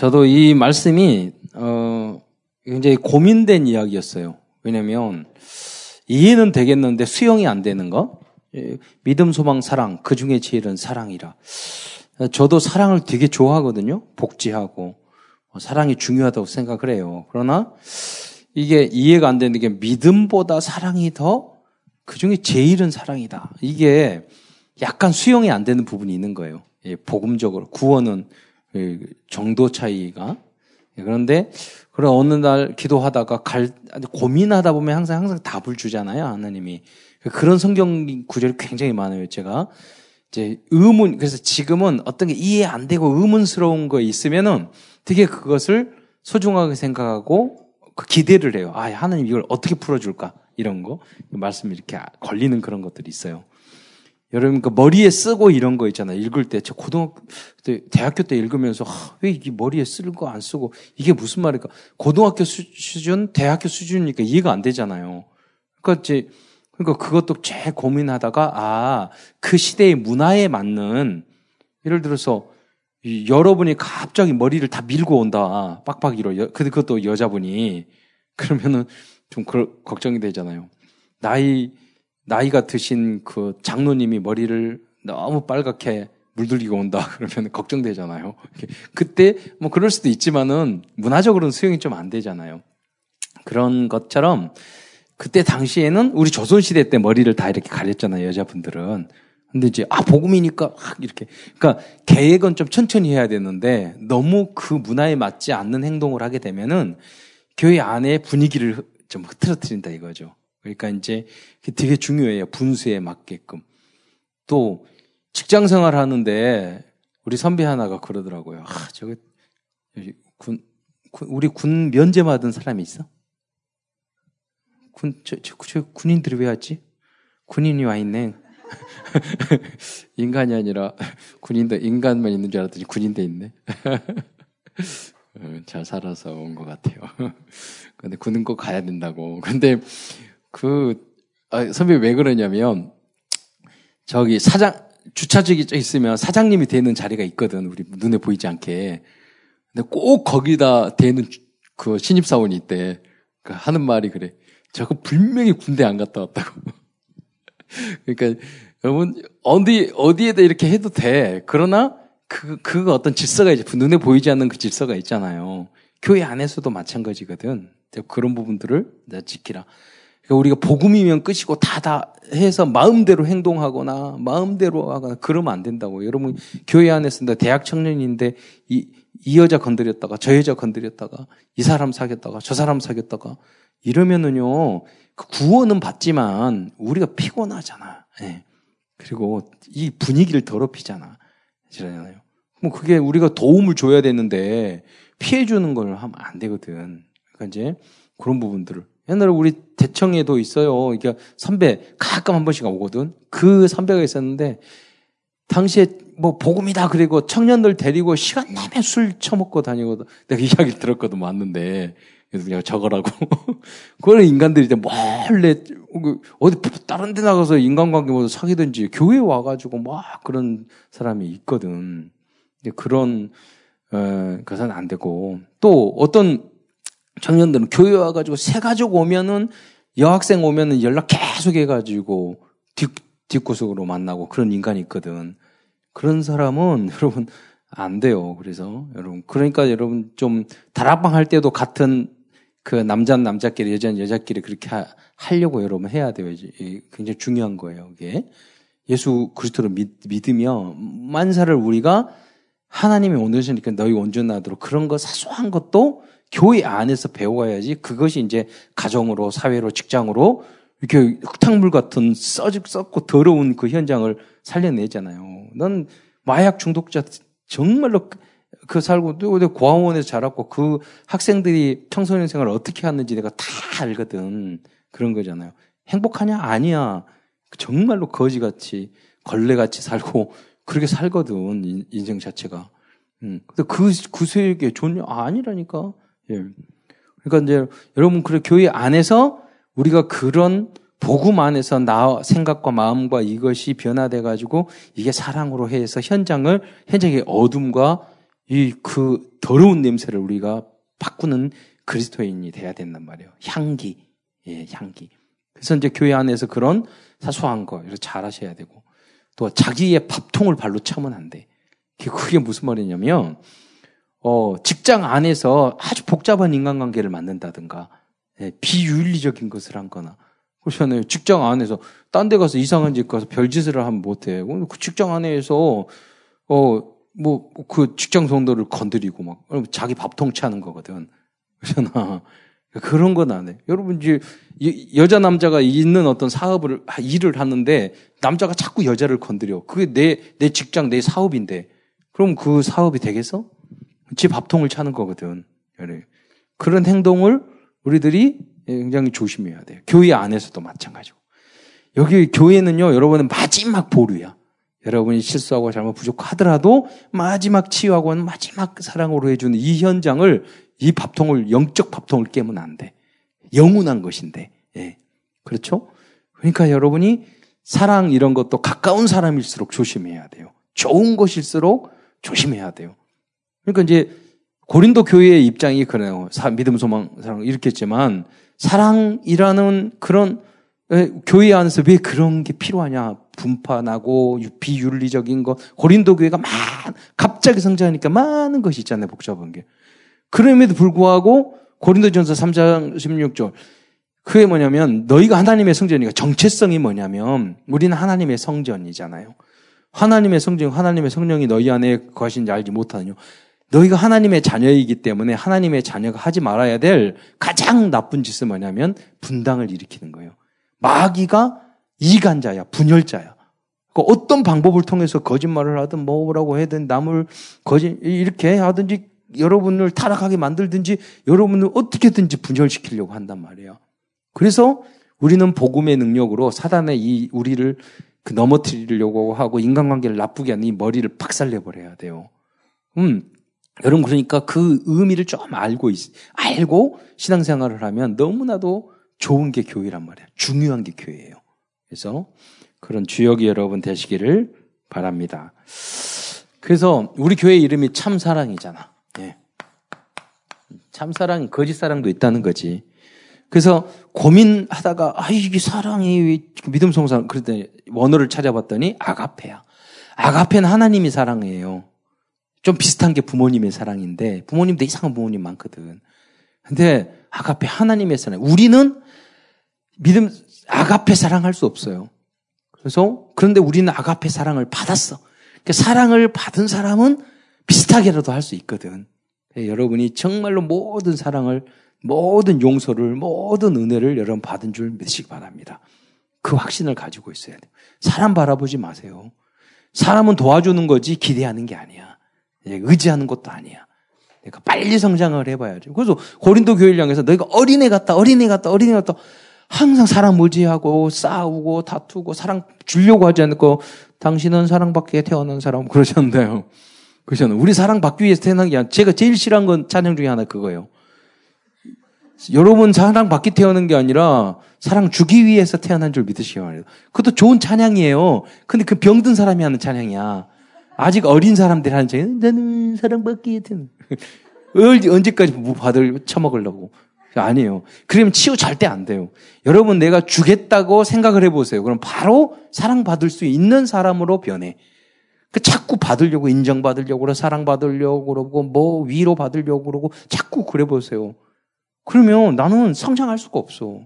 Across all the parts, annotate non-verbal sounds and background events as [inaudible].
저도 이 말씀이 어 굉장히 고민된 이야기였어요. 왜냐면 이해는 되겠는데 수용이 안 되는 거. 예, 믿음, 소망, 사랑 그 중에 제일은 사랑이라. 저도 사랑을 되게 좋아하거든요. 복지하고 뭐 사랑이 중요하다고 생각을 해요. 그러나 이게 이해가 안 되는 게 믿음보다 사랑이 더 그 중에 제일은 사랑이다. 이게 약간 수용이 안 되는 부분이 있는 거예요. 예, 복음적으로 구원은 예, 정도 차이가 예, 그런데 그런 어느 날 기도하다가 갈 고민하다 보면 항상 항상 답을 주잖아요 하나님이 그런 성경 구절이 굉장히 많아요 제가 이제 의문 그래서 지금은 어떤 게 이해 안 되고 의문스러운 거 있으면은 되게 그것을 소중하게 생각하고 그 기대를 해요. 아, 하나님 이걸 어떻게 풀어줄까? 이런 거. 말씀이 이렇게 걸리는 그런 것들이 있어요. 여러분, 그 머리에 쓰고 이런 거 있잖아요. 읽을 때. 저 고등학교 때, 대학교 때 읽으면서, 아, 왜 이게 머리에 쓸거 안 쓰고, 이게 무슨 말일까? 고등학교 수준, 대학교 수준이니까 이해가 안 되잖아요. 그러니까 이제, 그러니까 그것도 제 고민하다가, 아, 그 시대의 문화에 맞는, 예를 들어서, 여러분이 갑자기 머리를 다 밀고 온다. 빡빡이로. 그것도 여자분이. 그러면은 좀 걱정이 되잖아요. 나이, 나이가 드신 그 장로님이 머리를 너무 빨갛게 물들이고 온다. [laughs] 그러면 걱정되잖아요. 그때 뭐 그럴 수도 있지만은 문화적으로는 수용이 좀 안 되잖아요. 그런 것처럼 그때 당시에는 우리 조선 시대 때 머리를 다 이렇게 가렸잖아요. 여자분들은. 근데 이제 아 복음이니까 확 이렇게 그러니까 계획은 좀 천천히 해야 되는데 너무 그 문화에 맞지 않는 행동을 하게 되면은 교회 안에 분위기를 좀 흐트러뜨린다 이거죠. 그러니까 이제 되게 중요해요. 분수에 맞게끔. 또 직장 생활 하는데 우리 선배 하나가 그러더라고요. 아, 저거 군, 군 우리 군 면제 받은 사람이 있어? 군, 저, 저, 저 군인들이 왜 왔지? 군인이 와 있네. [laughs] 인간이 아니라 군인도 인간만 있는 줄 알았더니 군인도 있네. [laughs] 어, 잘 살아서 온 것 같아요. [laughs] 근데 군은 꼭 가야 된다고. 근데 그 아, 선배 왜 그러냐면 저기 사장 주차장이 있으면 사장님이 되는 자리가 있거든. 우리 눈에 보이지 않게. 근데 꼭 거기다 되는 그 신입사원이 있대. 그 하는 말이 그래. 저거 분명히 군대 안 갔다 왔다고. [laughs] 그러니까 여러분 어디 어디에다 이렇게 해도 돼. 그러나 그 그 어떤 질서가 이제 눈에 보이지 않는 그 질서가 있잖아요. 교회 안에서도 마찬가지거든. 그런 부분들을 지키라. 그러니까 우리가 복음이면 끝이고 다 다 해서 마음대로 행동하거나 마음대로 하거나 그러면 안 된다고. 여러분 교회 안에서 대학 청년인데 이, 이 여자 건드렸다가 저 여자 건드렸다가 이 사람 사귀었다가 저 사람 사귀었다가 이러면은요 그 구원은 받지만 우리가 피곤하잖아. 예. 그리고 이 분위기를 더럽히잖아. 그러잖아요. 뭐 그게 우리가 도움을 줘야 되는데 피해 주는 걸 하면 안 되거든. 그러니까 이제 그런 부분들을 옛날에 우리 대청에도 있어요. 이게 선배 가끔 한 번씩 오거든. 그 선배가 있었는데 당시에 뭐 복음이다 그리고 청년들 데리고 시간 내면 술 처먹고 다니거든. 내가 [laughs] 이야기를 들었거든 왔는데 그래서 그냥 적으라고. [laughs] 그걸 인간들이 이제 몰래, 그 어디 다른 데 나가서 인간관계 모두 사귀든지 교회 와가지고 막 그런 사람이 있거든. 그런, 어, 것은 안 되고. 또 어떤 청년들은 교회 와가지고 새 가족 오면은 여학생 오면은 연락 계속 해가지고 뒷, 뒷구석으로 만나고 그런 인간이 있거든. 그런 사람은 [laughs] 여러분 안 돼요. 그래서 여러분 그러니까 여러분 좀 다락방 할 때도 같은 그 남자는 남자끼리, 여자는 여자끼리 그렇게 하, 려고 여러분 해야 돼요. 굉장히 중요한 거예요. 이게 예수 그리스도를 믿, 믿으며 만사를 우리가 하나님이 온전하니까 너희 온전하도록 그런 거 사소한 것도 교회 안에서 배워야지 그것이 이제 가정으로 사회로 직장으로 이렇게 흙탕물 같은 썩, 썩고 더러운 그 현장을 살려내잖아요. 넌 마약 중독자 정말로 그 살고 또 고아원에서 자랐고 그 학생들이 청소년 생활을 어떻게 하는지 내가 다 알거든. 그런 거잖아요. 행복하냐? 아니야. 정말로 거지같이 걸레같이 살고 그렇게 살거든 인생 자체가. 음. 근데 그 구세에게 좋냐? 아니라니까. 예. 그러니까 이제 여러분 그래 교회 안에서 우리가 그런 복음 안에서 나 생각과 마음과 이것이 변화돼 가지고 이게 사랑으로 해서 현장을 현장의 어둠과 이 그 더러운 냄새를 우리가 바꾸는 그리스도인이 돼야 된단 말이에요. 향기. 예, 향기. 그래서 이제 교회 안에서 그런 사소한 거, 이렇게 잘 하셔야 되고, 또 자기의 밥통을 발로 차면 안 돼. 그게 무슨 말이냐면, 어, 직장 안에서 아주 복잡한 인간관계를 만든다든가, 예, 비윤리적인 것을 한 거나, 그렇잖아요. 직장 안에서, 딴 데 가서 이상한 집 가서 별짓을 하면 못해. 그 직장 안에서, 어, 뭐, 그 직장 성도를 건드리고 막, 자기 밥통 차는 거거든. 그렇잖아. [laughs] 그런 건 안 해. 여러분 이제 여자 남자가 있는 어떤 사업을 일을 하는데 남자가 자꾸 여자를 건드려. 그게 내 내 직장 내 사업인데 그럼 그 사업이 되겠어? 집 밥통을 차는 거거든. 그런 행동을 우리들이 굉장히 조심해야 돼요. 교회 안에서도 마찬가지고. 여기 교회는요, 여러분은 마지막 보루야. 여러분이 실수하고 잘못 부족하더라도 마지막 치유하고 마지막 사랑으로 해주는 이 현장을 이 밥통을 영적 밥통을 깨면 안 돼. 영원한 것인데. 예. 그렇죠? 그러니까 여러분이 사랑 이런 것도 가까운 사람일수록 조심해야 돼요. 좋은 것일수록 조심해야 돼요. 그러니까 이제 고린도 교회의 입장이 그래요. 믿음, 소망, 사랑 이렇게 했지만 사랑이라는 그런 교회 안에서 왜 그런 게 필요하냐? 분파나고 비윤리적인 거 고린도 교회가 막 갑자기 성장하니까 많은 것이 있잖아요. 복잡한 게. 그럼에도 불구하고 고린도전서 3장 16절 그게 뭐냐면 너희가 하나님의 성전이니까 정체성이 뭐냐면 우리는 하나님의 성전이잖아요. 하나님의 성전, 하나님의 성령이 너희 안에 거하신지 알지 못하느냐. 너희가 하나님의 자녀이기 때문에 하나님의 자녀가 하지 말아야 될 가장 나쁜 짓은 뭐냐면 분당을 일으키는 거예요. 마귀가 이간자야, 분열자야. 그러니까 어떤 방법을 통해서 거짓말을 하든 뭐라고 해든 남을 거짓 이렇게 하든지 여러분을 타락하게 만들든지 여러분을 어떻게든지 분열시키려고 한단 말이에요. 그래서 우리는 복음의 능력으로 사단의 이 우리를 그 넘어뜨리려고 하고 인간관계를 나쁘게 하는 이 머리를 박살내 버려야 돼요. 음, 여러분 그러니까 그 의미를 좀 알고 있, 알고 신앙생활을 하면 너무나도 좋은 게 교회란 말이에요. 중요한 게 교회예요. 그래서 그런 주역이 여러분 되시기를 바랍니다. 그래서 우리 교회 이름이 참사랑이잖아. 예. 참사랑, 거짓사랑도 있다는 거지. 그래서 고민하다가, 아, 이게 사랑이, 믿음 성사랑, 그랬더니 원어를 찾아봤더니 아가페야. 아가페는 하나님이 사랑이에요. 좀 비슷한 게 부모님의 사랑인데, 부모님도 이상한 부모님 많거든. 근데 아가페 하나님의 사랑. 우리는 믿음, 아가페 사랑할 수 없어요. 그래서, 그런데 우리는 아가페 사랑을 받았어. 그 사랑을 받은 사람은 비슷하게라도 할 수 있거든. 예, 여러분이 정말로 모든 사랑을, 모든 용서를, 모든 은혜를 여러분 받은 줄 믿으시기 바랍니다. 그 확신을 가지고 있어야 돼요. 사람 바라보지 마세요. 사람은 도와주는 거지 기대하는 게 아니야. 예, 의지하는 것도 아니야. 그러니까 빨리 성장을 해봐야죠. 그래서 고린도 교회를 향해서 너희가 어린애 같다, 어린애 같다, 어린애 같다. 항상 사랑 무지하고 싸우고 다투고 사랑 주려고 하지 않고 당신은 사랑받기에 태어난 사람 그러셨는데요. 그러잖아요. 우리 사랑받기 위해서 태어난 게 아니라 제가 제일 싫어한 건 찬양 중에 하나 그거예요. 여러분 사랑받기 태어난 게 아니라 사랑 주기 위해서 태어난 줄 믿으시기 바랍니다. 그것도 좋은 찬양이에요. 근데 그 병든 사람이 하는 찬양이야. 아직 어린 사람들이 하는 찬양. 나는 사랑받기 태어난. 언제까지 뭐 받을 처먹으려고. 아니에요. 그러면 치유 절대 안 돼요. 여러분 내가 주겠다고 생각을 해보세요. 그럼 바로 사랑받을 수 있는 사람으로 변해. 그 자꾸 받으려고 인정받으려고 사랑받으려고 그러고 뭐 위로 받으려고 그러고 자꾸 그래 보세요. 그러면 나는 성장할 수가 없어.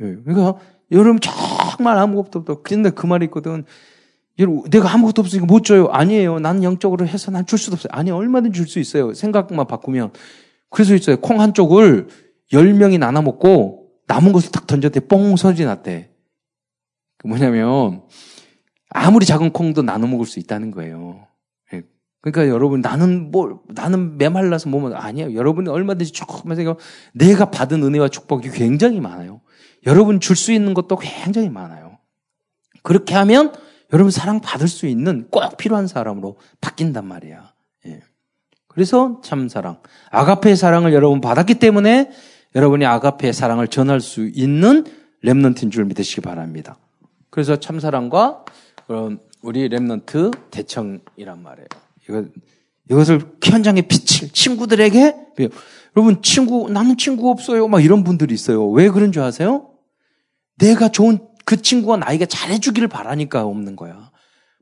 예. 그러니까 여러분 정말 아무것도 없다. 근데 그 말이 있거든. 내가 아무것도 없으니까 못 줘요. 아니에요. 나는 영적으로 해서 난 줄 수도 없어요. 아니 얼마든지 줄수 있어요. 생각만 바꾸면. 그래서 있어요. 콩 한쪽을 열 명이 나눠 먹고 남은 것을 탁 던졌대. 뽕 소리 났대. 그 뭐냐면 아무리 작은 콩도 나눠 먹을 수 있다는 거예요. 예. 그러니까 여러분 나는 뭐 나는 메말라서 뭐면 아니에요. 여러분이 얼마든지 조금만 생각 내가 받은 은혜와 축복이 굉장히 많아요. 여러분 줄 수 있는 것도 굉장히 많아요. 그렇게 하면 여러분 사랑 받을 수 있는 꼭 필요한 사람으로 바뀐단 말이야. 예. 그래서 참 사랑, 아가페의 사랑을 여러분 받았기 때문에 여러분이 아가페의 사랑을 전할 수 있는 렘넌트인 줄 믿으시기 바랍니다. 그래서 참 사랑과 그럼 우리 랩런트 대청이란 말이에요. 이거 이것을 현장에 비칠 친구들에게 여러분 친구 나는 친구 없어요. 막 이런 분들이 있어요. 왜 그런 줄 아세요? 내가 좋은 그 친구가 나에게 잘해주기를 바라니까 없는 거야.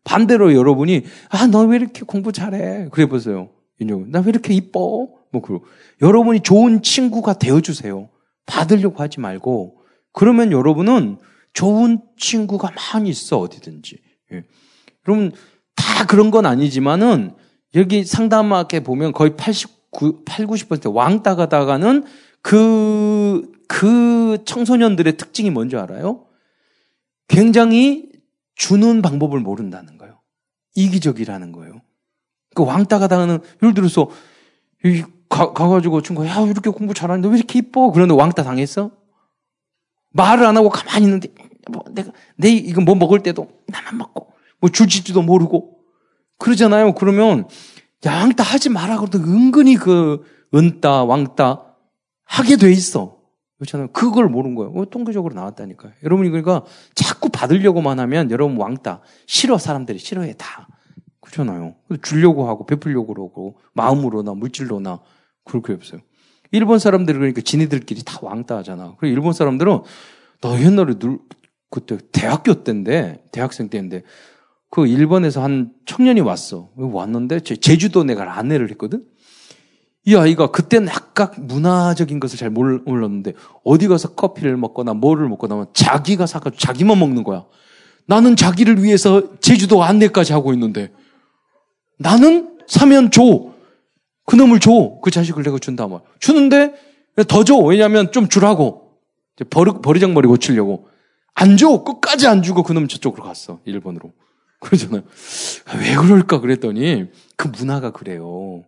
반대로 여러분이 아 너 왜 이렇게 공부 잘해? 그래 보세요. 나왜 이렇게 이뻐? 뭐 그러. 여러분이 좋은 친구가 되어주세요. 받으려고 하지 말고 그러면 여러분은 좋은 친구가 많이 있어 어디든지. 예. 여러분 다 그런 건 아니지만은 여기 상담하게 보면 거의 89, 8, 90% 왕따 가다가는 그, 그 청소년들의 특징이 뭔지 알아요? 굉장히 주는 방법을 모른다는 거예요. 이기적이라는 거예요. 그 왕따 가다가는 예를 들어서 가, 가가지고 친구가 야 이렇게 공부 잘하는데 왜 이렇게 이뻐? 그런데 왕따 당했어? 말을 안 하고 가만히 있는데 뭐 내가 내 이거 뭐 먹을 때도 나만 먹고 뭐 줄지도 모르고 그러잖아요. 그러면 왕따 하지 마라 그래도 은근히 그 은따 왕따 하게 돼 있어. 그렇잖아요. 그걸 모르는 거예요. 어, 통계적으로 나왔다니까요. 여러분이 그러니까 자꾸 받으려고만 하면 여러분 왕따 싫어 사람들이 싫어해 다. 그렇잖아요. 주려고 하고 베풀려고 그러고 마음으로나 물질로나 그렇게 없어요. 일본 사람들이 그러니까 지네들끼리 다 왕따 하잖아. 그리고 일본 사람들은 나 옛날에 늘 그때 대학교 때인데 대학생 때인데 그 일본에서 한 청년이 왔어. 왔는데 제주도 내가 안내를 했거든. 이 아이가 그때는 약간 문화적인 것을 잘 몰랐는데 어디 가서 커피를 먹거나 뭐를 먹거나 하면 자기가 사가지고 자기만 먹는 거야. 나는 자기를 위해서 제주도 안내까지 하고 있는데 나는 사면 줘. 그놈을 줘. 그 자식을 내가 준다 말. 주는데 더 줘. 왜냐하면 좀 주라고. 버르, 버리장머리 고치려고. 안 줘. 끝까지 안 주고 그놈 저쪽으로 갔어. 일본으로. 그러잖아요. 왜 그럴까 그랬더니 그 문화가 그래요.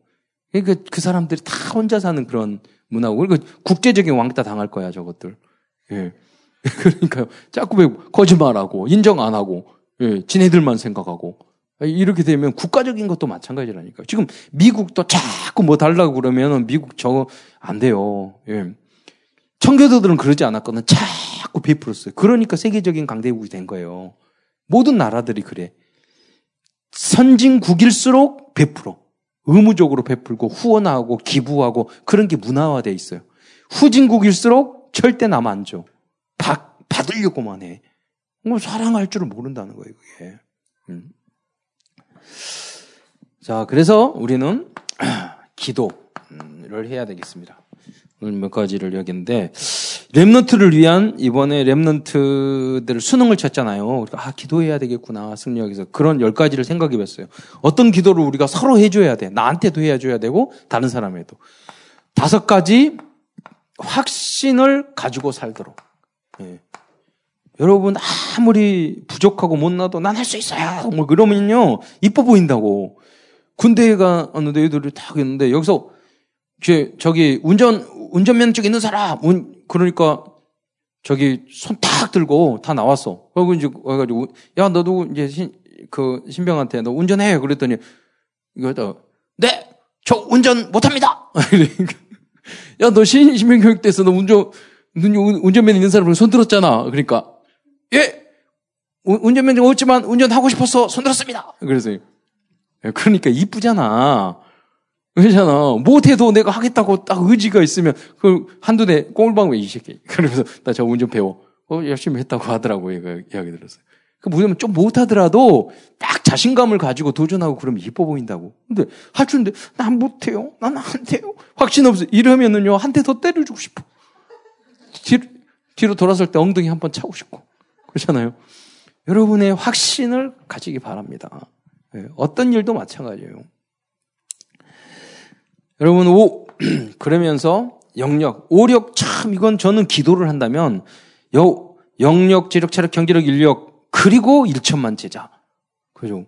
그러니까 그 사람들이 다 혼자 사는 그런 문화고 그리고 국제적인 왕따 당할 거야 저것들. 예. [laughs] 그러니까요. 자꾸 왜 거짓말하고 인정 안 하고 예. 지네들만 생각하고 이렇게 되면 국가적인 것도 마찬가지라니까. 지금 미국도 자꾸 뭐 달라고 그러면 미국 저거 안 돼요. 예. 청교도들은 그러지 않았거든. 자꾸 베풀었어요. 그러니까 세계적인 강대국이 된 거예요. 모든 나라들이 그래. 선진국일수록 베풀어. 의무적으로 베풀고 후원하고 기부하고 그런 게 문화화돼 있어요. 후진국일수록 절대 남 안 줘. 받, 받으려고만 해. 뭐 사랑할 줄을 모른다는 거예요, 그게. 음. 자, 그래서 우리는 [clears throat] 기도를 해야 되겠습니다. 몇 가지를 여기는데 랩런트를 위한 이번에 랩런트들 수능을 쳤잖아요. 아 기도해야 되겠구나 승리하기위해서 그런 열 가지를 생각해 봤어요. 어떤 기도를 우리가 서로 해줘야 돼. 나한테도 해줘야 되고 다른 사람에도 다섯 가지 확신을 가지고 살도록. 예. 여러분 아무리 부족하고 못나도 난 할 수 있어요. 뭐 그러면요 이뻐 보인다고. 군대에 갔는데 애들이 다 있는데 여기서 저기 운전 운전면허증 있는 사람 운, 그러니까 저기 손 탁 들고 다 나왔어. 그리고 이제 와가지고 야 너도 이제 신, 그 신병한테 너 운전해 그랬더니 이거 네저 운전 못합니다. [laughs] 야 너 신병 교육 때서 너 운전 운전면 있는 사람을 손 들었잖아. 그러니까 예 운전면허 없지만 운전하고 싶어서 손 들었습니다. 그래서 그러니까 이쁘잖아. 그러잖아. 못해도 내가 하겠다고 딱 의지가 있으면, 그, 한두 대, 꽁울방 왜이 새끼. [laughs] 그러면서, 나저 운전 배워. 어, 열심히 했다고 하더라고요. 그 이야기 들었어요. 그, 뭐냐면 좀 못하더라도, 딱 자신감을 가지고 도전하고 그러면 이뻐 보인다고. 근데, 할 줄인데, 난 못해요. 난 안 돼요. 확신 없어. 이러면은요, 한 대 더 때려주고 싶어. 뒤로, 뒤로 돌아설 때 엉덩이 한 번 차고 싶고. 그렇잖아요. 여러분의 확신을 가지기 바랍니다. 네, 어떤 일도 마찬가지예요. 여러분, 오, [clears throat] 그러면서 영역, 오력, 참, 이건 저는 기도를 한다면, 여, 영역, 지력, 체력, 경기력, 인력, 그리고 1천만 제자. 그죠?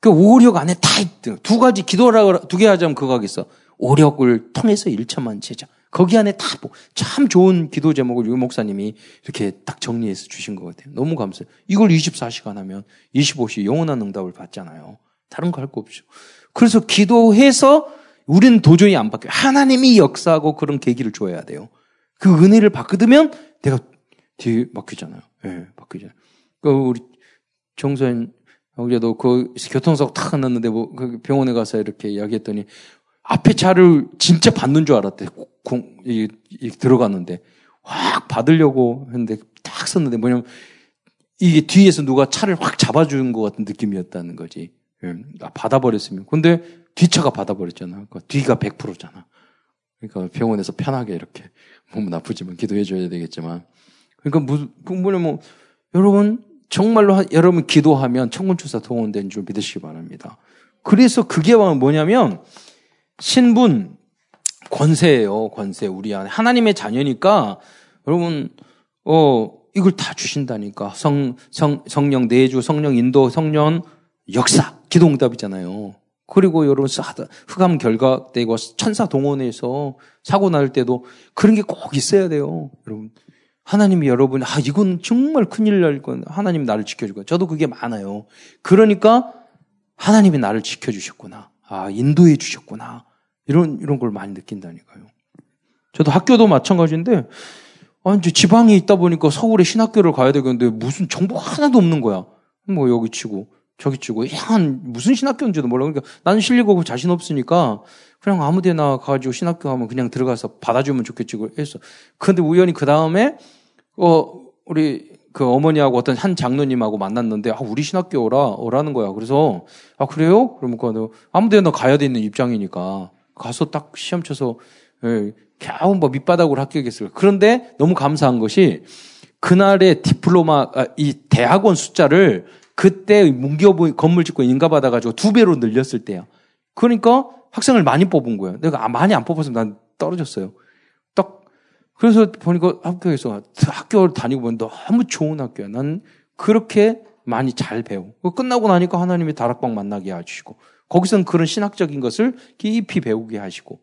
그 오력 안에 다 있든, 두 가지 기도라, 두개 하자면 그거 하겠어. 오력을 통해서 1천만 제자. 거기 안에 다, 뭐, 참 좋은 기도 제목을 유 목사님이 이렇게 딱 정리해서 주신 것 같아요. 너무 감사해요. 이걸 24시간 하면 25시 영원한 응답을 받잖아요. 다른 거 할 거 없죠. 그래서 기도해서 우리는 도저히 안 바뀌어요. 하나님이 역사하고 그런 계기를 줘야 돼요. 그 은혜를 받거든 내가 뒤에 바뀌잖아요. 예, 네, 바뀌잖아요. 그 우리 정선 어제도 그 교통사고 탁 났는데 뭐 그 병원에 가서 이렇게 이야기했더니 앞에 차를 진짜 받는 줄 알았대. 공, 이, 이 들어갔는데 확 받으려고 했는데 딱 썼는데 뭐냐면 이게 뒤에서 누가 차를 확 잡아주는 것 같은 느낌이었다는 거지. 예, 아, 받아버렸으면. 근데 뒷차가 받아버렸잖아. 그러니까 뒤가 100%잖아. 그러니까 병원에서 편하게 이렇게 몸 나쁘지만 기도해줘야 되겠지만. 그러니까 무슨, 그 뭐냐면, 여러분, 정말로 하, 여러분 기도하면 천군추사 동원된 줄 믿으시기 바랍니다. 그래서 그게 뭐냐면, 신분, 권세예요, 권세. 우리 안에. 하나님의 자녀니까, 여러분, 어, 이걸 다 주신다니까. 성, 성, 성령 내주, 성령 인도, 성령 역사, 기도 응답이잖아요. 그리고 여러분, 흑암 결각되고 천사 동원해서 사고 날 때도 그런 게 꼭 있어야 돼요. 여러분. 하나님이 여러분, 아, 이건 정말 큰일 날 건, 하나님이 나를 지켜줄 거야. 저도 그게 많아요. 그러니까 하나님이 나를 지켜주셨구나. 아, 인도해 주셨구나. 이런, 이런 걸 많이 느낀다니까요. 저도 학교도 마찬가지인데, 아, 이제 지방에 있다 보니까 서울에 신학교를 가야 되겠는데 무슨 정보 하나도 없는 거야. 뭐 여기 치고 저기 치고 한 무슨 신학교인지도 몰라. 그러니까 나는 실리고 자신 없으니까 그냥 아무 데나 가가지고 신학교 가면 그냥 들어가서 받아주면 좋겠지 했어. 근데 우연히 그 다음에 어 우리 그 어머니하고 어떤 한 장로님하고 만났는데 아 우리 신학교 오라 오라는 거야. 그래서 아 그래요? 그러면 그 아무 데나 가야 되는 입장이니까 가서 딱 시험 쳐서 예, 겨우 뭐 밑바닥으로 합격했어요. 그런데 너무 감사한 것이 그날의 디플로마 아, 이 대학원 숫자를 그때 문교부 건물 짓고 인가 받아가지고 두 배로 늘렸을 때야. 그러니까 학생을 많이 뽑은 거예요. 내가 아, 많이 안 뽑았으면 난 떨어졌어요. 딱 그래서 보니까 학교에서 학교 다니고 보면 너무 좋은 학교야. 난 그렇게 많이 잘 배워. 끝나고 나니까 하나님이 다락방 만나게 하시고 거기서는 그런 신학적인 것을 깊이 배우게 하시고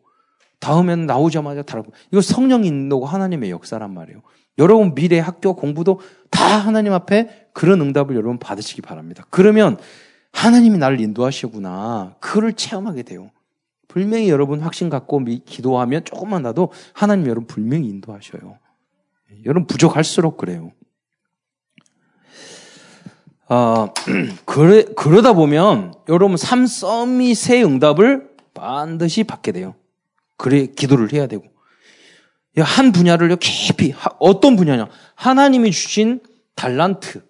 다음에는 나오자마자 다르고 이거 성령 인도고 하나님의 역사란 말이에요. 여러분 미래 학교 공부도 다 하나님 앞에 그런 응답을 여러분 받으시기 바랍니다. 그러면 하나님이 나를 인도하시구나. 그를 체험하게 돼요. 분명히 여러분 확신 갖고 기도하면 조금만 나도 하나님 여러분 분명히 인도하셔요. 여러분 부족할수록 그래요. 아, [clears throat] 그래, 그러다 보면 여러분 삶 서밋의 응답을 반드시 받게 돼요. 그래 기도를 해야 되고 한 분야를 깊이 어떤 분야냐 하나님이 주신 달란트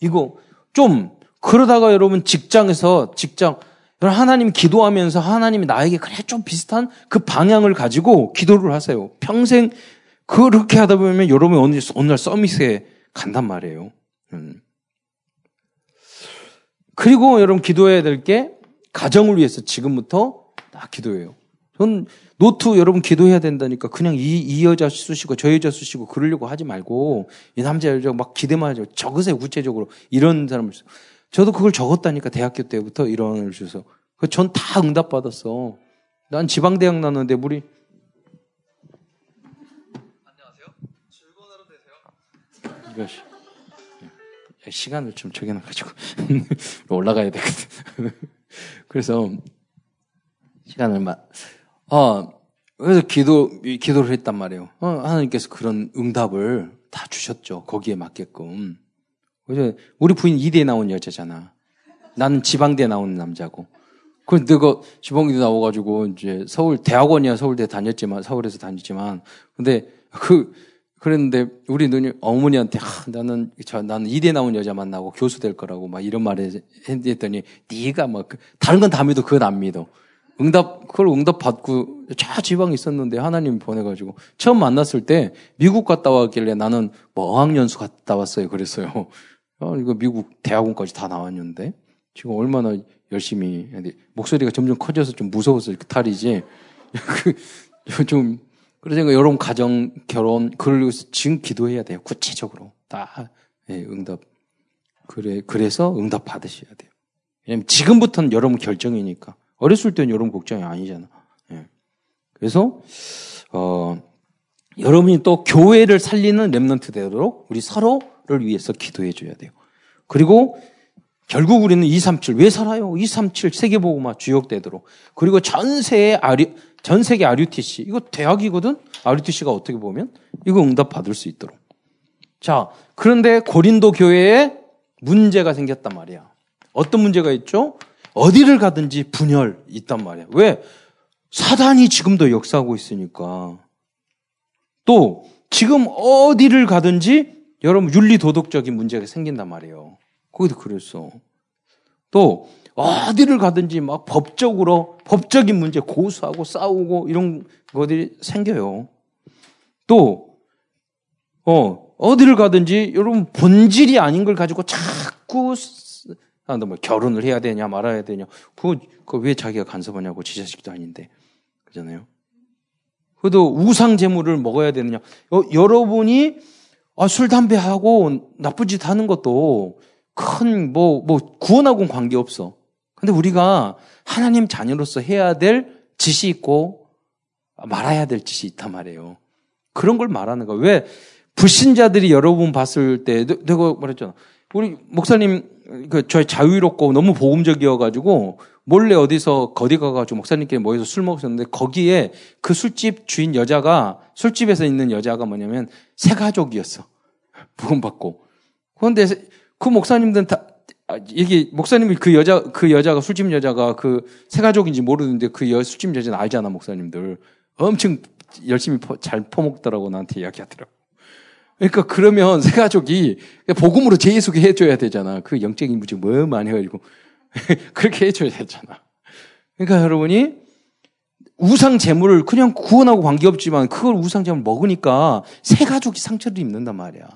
이거 좀 그러다가 여러분 직장에서 직장 하나님 기도하면서 하나님이 나에게 그래 좀 비슷한 그 방향을 가지고 기도를 하세요. 평생 그렇게 하다 보면 여러분 어느, 어느 날 summit에 간단 말이에요. 음. 그리고 여러분 기도해야 될 게 가정을 위해서 지금부터 딱 기도해요. 전 노트 여러분 기도해야 된다니까 그냥 이, 이 여자 쓰시고 저 여자 쓰시고 그러려고 하지 말고 이 남자 여자 막 기대만 하죠. 적으세요 구체적으로 이런 사람을 저도 그걸 적었다니까 대학교 때부터 이런을 주서 그전다 응답 받았어. 난 지방 대학 나왔는데 우리 안녕하세요. 즐거운 하루 되세요. 이것이 시간을 좀 정해놔가지고 [laughs] 올라가야 되거든. [laughs] 그래서 시간을 막 어, 그래서 기도, 기도를 했단 말이에요. 어, 하나님께서 그런 응답을 다 주셨죠. 거기에 맞게끔. 그래서 우리 부인 이대에 나온 여자잖아. 나는 지방대에 나온 남자고. 그래서 내가 지방대 나와가지고 이제 서울 대학원이야 서울대 다녔지만 서울에서 다녔지만 근데 그 그랬는데 우리 누님 어머니한테 아, 나는 저 나는 이대 나온 여자 만나고 교수 될 거라고 막 이런 말을 했더니 네가 막 그, 다른 건 다 믿어 그건 안 믿어. 응답, 그걸 응답 받고 저 지방에 있었는데 하나님 보내가지고 처음 만났을 때 미국 갔다 왔길래 나는 뭐 어학연수 갔다 왔어요. 그랬어요. 어, [laughs] 이거 미국 대학원까지 다 나왔는데 지금 얼마나 열심히 목소리가 점점 커져서 좀 무서워서 탈이지. 그, [laughs] 좀, 그러니까 여러분 가정, 결혼, 그걸 지금 기도해야 돼요. 구체적으로. 다, 예, 응답. 그래, 그래서 응답 받으셔야 돼요. 왜냐면 지금부터는 여러분 결정이니까. 어렸을 때는 여러분 걱정이 아니잖아. 예. 그래서 어, 여러분이 또 교회를 살리는 렘넌트 되도록 우리 서로를 위해서 기도해 줘야 돼요. 그리고 결국 우리는 237, 왜 살아요? 237 세계보고마 주역 되도록. 그리고 전 세계 아류, 전 세계 RUTC. 이거 대학이거든? RUTC가 어떻게 보면? 이거 응답 받을 수 있도록. 자, 그런데 고린도 교회에 문제가 생겼단 말이야. 어떤 문제가 있죠? 어디를 가든지 분열 있단 말이야. 왜? 사단이 지금도 역사하고 있으니까. 또 지금 어디를 가든지 여러분 윤리 도덕적인 문제가 생긴단 말이에요. 거기도 그랬어. 또 어디를 가든지 막 법적으로 법적인 문제 고수하고 싸우고 이런 것들이 생겨요. 또 어, 어디를 가든지 여러분 본질이 아닌 걸 가지고 자꾸 아, 너 뭐 결혼을 해야 되냐 말아야 되냐. 그거, 그거 왜 자기가 간섭하냐고 지 자식도 아닌데. 그잖아요. 그래도 우상 제물을 먹어야 되느냐. 어, 여러분이 아, 술, 담배 하고 나쁜 짓 하는 것도 큰, 뭐, 뭐, 구원하고는 관계없어. 근데 우리가 하나님 자녀로서 해야 될 짓이 있고 말아야 될 짓이 있단 말이에요. 그런 걸 말하는 거야. 왜 불신자들이 여러분 봤을 때 내가 말했잖아. 우리 목사님 그 저희 자유롭고 너무 복음적이어가지고 몰래 어디서 거디 가가지고 목사님께 모여서 술 먹었는데 거기에 그 술집 주인 여자가 술집에서 있는 여자가 뭐냐면 새 가족이었어. 복음 받고. 그런데 그 목사님들은 다 아, 이게 목사님이 그 여자 그 여자가 술집 여자가 그 새 가족인지 모르는데 그 여, 술집 여자는 알잖아 목사님들 엄청 열심히 퍼, 잘 퍼먹더라고 나한테 이야기하더라고. 그러니까 그러면 새 가족이 복음으로 재예수게 해줘야 되잖아. 그 영적인 무지 뭐 많이 해가지고 [laughs] 그렇게 해줘야 되잖아. 그러니까 여러분이 우상 재물을 그냥 구원하고 관계없지만 그걸 우상 재물 먹으니까 새 가족이 상처를 입는단 말이야.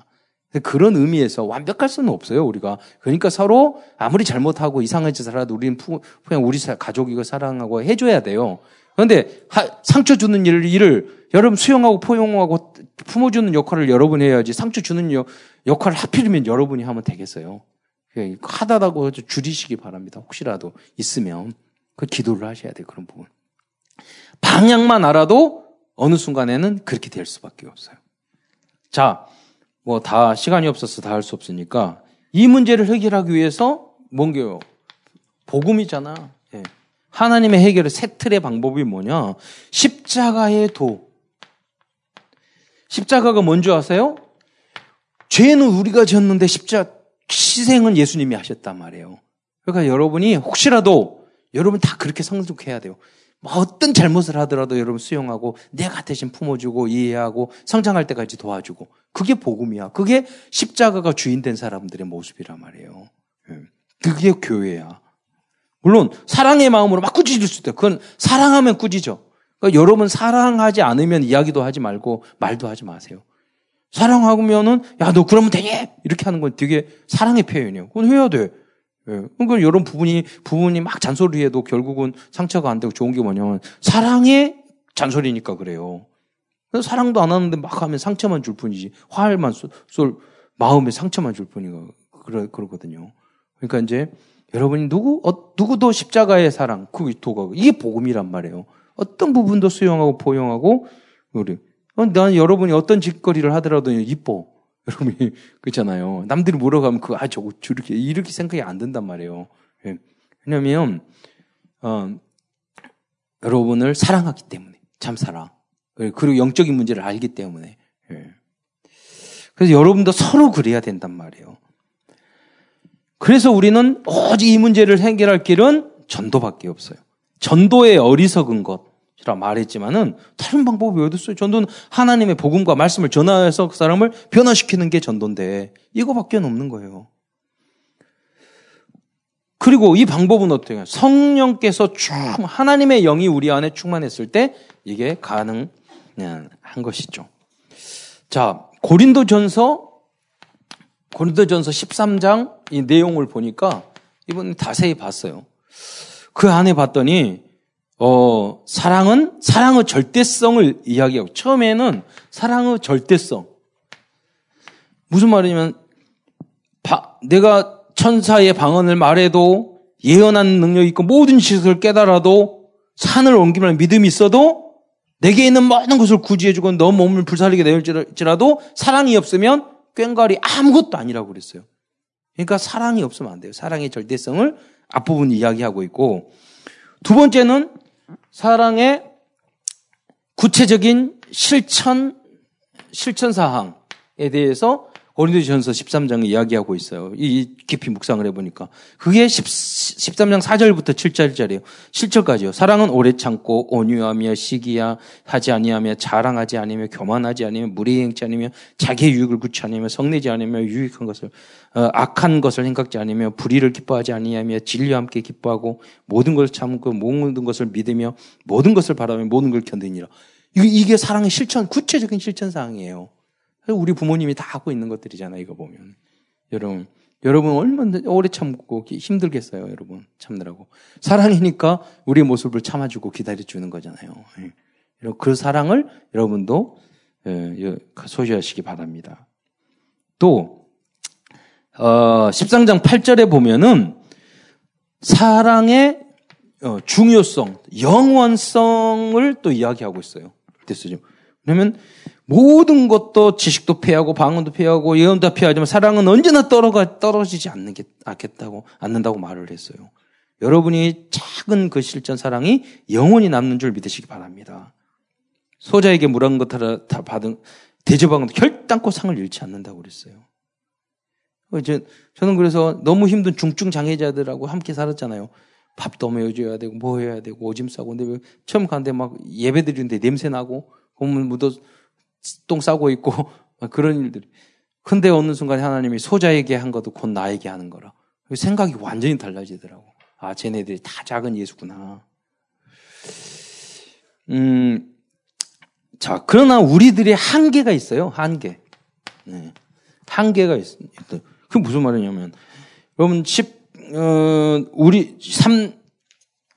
그런 의미에서 완벽할 수는 없어요, 우리가. 그러니까 서로 아무리 잘못하고 이상한 짓을 하라도 우리는 푸, 그냥 우리 가족이고 사랑하고 해줘야 돼요. 그런데 상처 주는 일을, 일을 여러분 수용하고 포용하고 품어주는 역할을 여러분이 해야지 상처 주는 여, 역할을 하필이면 여러분이 하면 되겠어요. 하다라고 줄이시기 바랍니다. 혹시라도 있으면 그 기도를 하셔야 돼요. 그런 부분. 방향만 알아도 어느 순간에는 그렇게 될 수밖에 없어요. 자, 뭐 다 시간이 없어서 다 할 수 없으니까 이 문제를 해결하기 위해서 뭔게요? 복음이잖아. 예. 하나님의 해결의 새 틀의 방법이 뭐냐? 십자가의 도. 십자가가 뭔지 아세요? 죄는 우리가 졌는데 십자 희생은 예수님이 하셨단 말이에요. 그러니까 여러분이 혹시라도 여러분 다 그렇게 성숙해야 돼요. 뭐 어떤 잘못을 하더라도 여러분 수용하고 내가 대신 품어주고 이해하고 성장할 때까지 도와주고 그게 복음이야. 그게 십자가가 주인된 사람들의 모습이란 말이에요. 예. 그게 교회야. 물론 사랑의 마음으로 막 꾸짖을 수도 있어요. 그건 사랑하면 꾸짖어. 그러니까 여러분 사랑하지 않으면 이야기도 하지 말고 말도 하지 마세요. 사랑하면은 야 너 그러면 되게 이렇게 하는 건 되게 사랑의 표현이에요. 그건 해야 돼. 예. 그러니까 여러분 부분이 부분이 막 잔소리해도 결국은 상처가 안 되고 좋은 게 뭐냐면 사랑의 잔소리니까 그래요. 사랑도 안 하는데 막 하면 상처만 줄 뿐이지 화알만 쏠, 쏠 마음에 상처만 줄 뿐이고 그러, 그러거든요. 그러니까 이제 여러분이 누구 어, 누구도 십자가의 사랑 그 도가 이게 복음이란 말이에요. 어떤 부분도 수용하고 포용하고 우리 어, 난 여러분이 어떤 짓거리를 하더라도 이뻐. [laughs] 여러분이 그렇잖아요. 남들이 물어가면 그아 저거 저렇게 이렇게 생각이 안 든단 말이에요. 예. 왜냐하면 어, 여러분을 사랑하기 때문에 참 사랑 그리고 영적인 문제를 알기 때문에 예. 그래서 여러분도 서로 그래야 된단 말이에요. 그래서 우리는 오직 이 문제를 해결할 길은 전도밖에 없어요. 전도의 어리석은 것. 이라 말했지만은 다른 방법이 어디 있어요? 전도는 하나님의 복음과 말씀을 전하여서 그 사람을 변화시키는 게 전도인데 이거밖에 없는 거예요. 그리고 이 방법은 어떻게? 성령께서 충 하나님의 영이 우리 안에 충만했을 때 이게 가능한 것이죠. 자, 고린도전서 고린도전서 13장 이 내용을 보니까 이번 자세히 봤어요. 그 안에 봤더니 어, 사랑은 사랑의 절대성을 이야기하고 처음에는 사랑의 절대성 무슨 말이냐면 바, 내가 천사의 방언을 말해도 예언하는 능력이 있고 모든 지식을 깨달아도 산을 옮기면 믿음이 있어도 내게 있는 모든 것을 구지해주고 너 몸을 불살리게 되을지라도 사랑이 없으면 꽹과리 아무것도 아니라고 그랬어요. 그러니까 사랑이 없으면 안 돼요. 사랑의 절대성을 앞부분 이야기하고 있고 두 번째는 사랑의 구체적인 실천, 실천 사항에 대해서 고린도전서 13장에 이야기하고 있어요. 이 깊이 묵상을 해보니까. 그게 10, 13장 4절부터 7절짜리예요. 7절까지요. 사랑은 오래 참고 온유하며 시기야 하지 아니하며 자랑하지 아니며 교만하지 아니며 무리행치 아니며 자기의 유익을 구치 아니며 성내지 아니며 유익한 것을 어, 악한 것을 생각지 아니며 불의를 기뻐하지 아니하며 진리와 함께 기뻐하고 모든 것을 참고 모든 것을 믿으며 모든 것을 바라며 모든 걸 견디니라. 이게 사랑의 실천, 구체적인 실천 사항이에요. 우리 부모님이 다 하고 있는 것들이잖아요, 이거 보면. 여러분, 여러분 얼마나 오래 참고 힘들겠어요, 여러분. 참느라고. 사랑이니까 우리의 모습을 참아주고 기다려주는 거잖아요. 예. 그 사랑을 여러분도 예, 소유하시기 바랍니다. 또, 어, 13장 8절에 보면은 사랑의 어, 중요성, 영원성을 또 이야기하고 있어요. 됐어요. 그러면 모든 것도 지식도 패하고 방언도 패하고 예언도 패하지만 사랑은 언제나 떨어가 떨어지지 않는 게 않겠다고 않는다고 말을 했어요. 여러분이 작은 그 실전 사랑이 영원히 남는 줄 믿으시기 바랍니다. 소자에게 물한 것 다 받은 대접한 것도 결단코 상을 잃지 않는다고 그랬어요. 이제 저는 그래서 너무 힘든 중증 장애자들하고 함께 살았잖아요. 밥도 먹여줘야 되고 뭐 해야 되고 오줌 싸고 근데 처음 갔는데 막 예배 드리는데 냄새 나고 고문 묻어 똥 싸고 있고 [laughs] 그런 일들이. 근데 어느 순간 하나님이 소자에게 한 것도 곧 나에게 하는 거라. 생각이 완전히 달라지더라고. 아, 쟤네들이 다 작은 예수구나. 음, 자, 그러나 우리들의 한계가 있어요. 한계. 네. 한계가 있습니다. 그게 무슨 말이냐면, 여러분, 10, 어, 우리 3,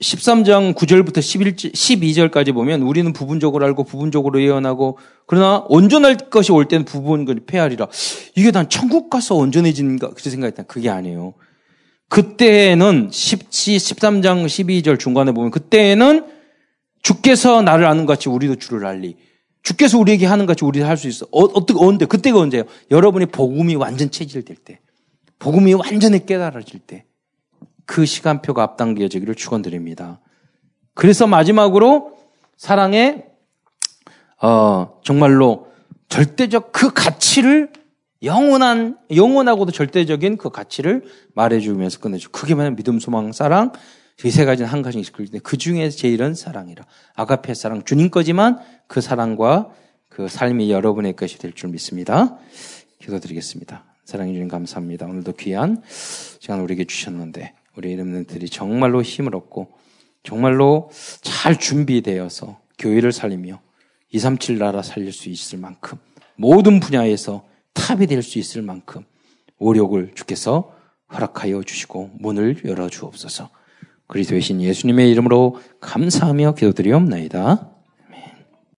13장 9절부터 11, 12절까지 보면 우리는 부분적으로 알고 부분적으로 예언하고 그러나 온전할 것이 올 때는 부분을 폐하리라. 이게 난 천국 가서 온전해지는가 그렇게 생각했다. 그게 아니에요. 그때는 10, 13장 12절 중간에 보면 그때는 주께서 나를 아는 것 같이 우리도 주를 알리. 주께서 우리에게 하는 것 같이 우리도 할 수 있어. 어, 어떻게, 언제? 그때가 언제예요? 여러분이 복음이 완전 체질될 때. 복음이 완전히 깨달아질 때. 그 시간표가 앞당겨지기를 축원드립니다. 그래서 마지막으로 사랑의 어, 정말로 절대적 그 가치를 영원한 영원하고도 절대적인 그 가치를 말해주면서 끝내죠. 그게 만약 믿음, 소망, 사랑 이 세 가지는 한 가지씩 있을 텐데 그 중에 제일은 사랑이라. 아가페 사랑 주님 거지만 그 사랑과 그 삶이 여러분의 것이 될 줄 믿습니다. 기도드리겠습니다. 사랑해 주님 감사합니다. 오늘도 귀한 시간 우리에게 주셨는데 우리 이름들이 정말로 힘을 얻고 정말로 잘 준비되어서 교회를 살리며 237 나라 살릴 수 있을 만큼 모든 분야에서 탑이 될 수 있을 만큼 오력을 주께서 허락하여 주시고 문을 열어 주옵소서. 그리스도의 신 예수님의 이름으로 감사하며 기도드리옵나이다.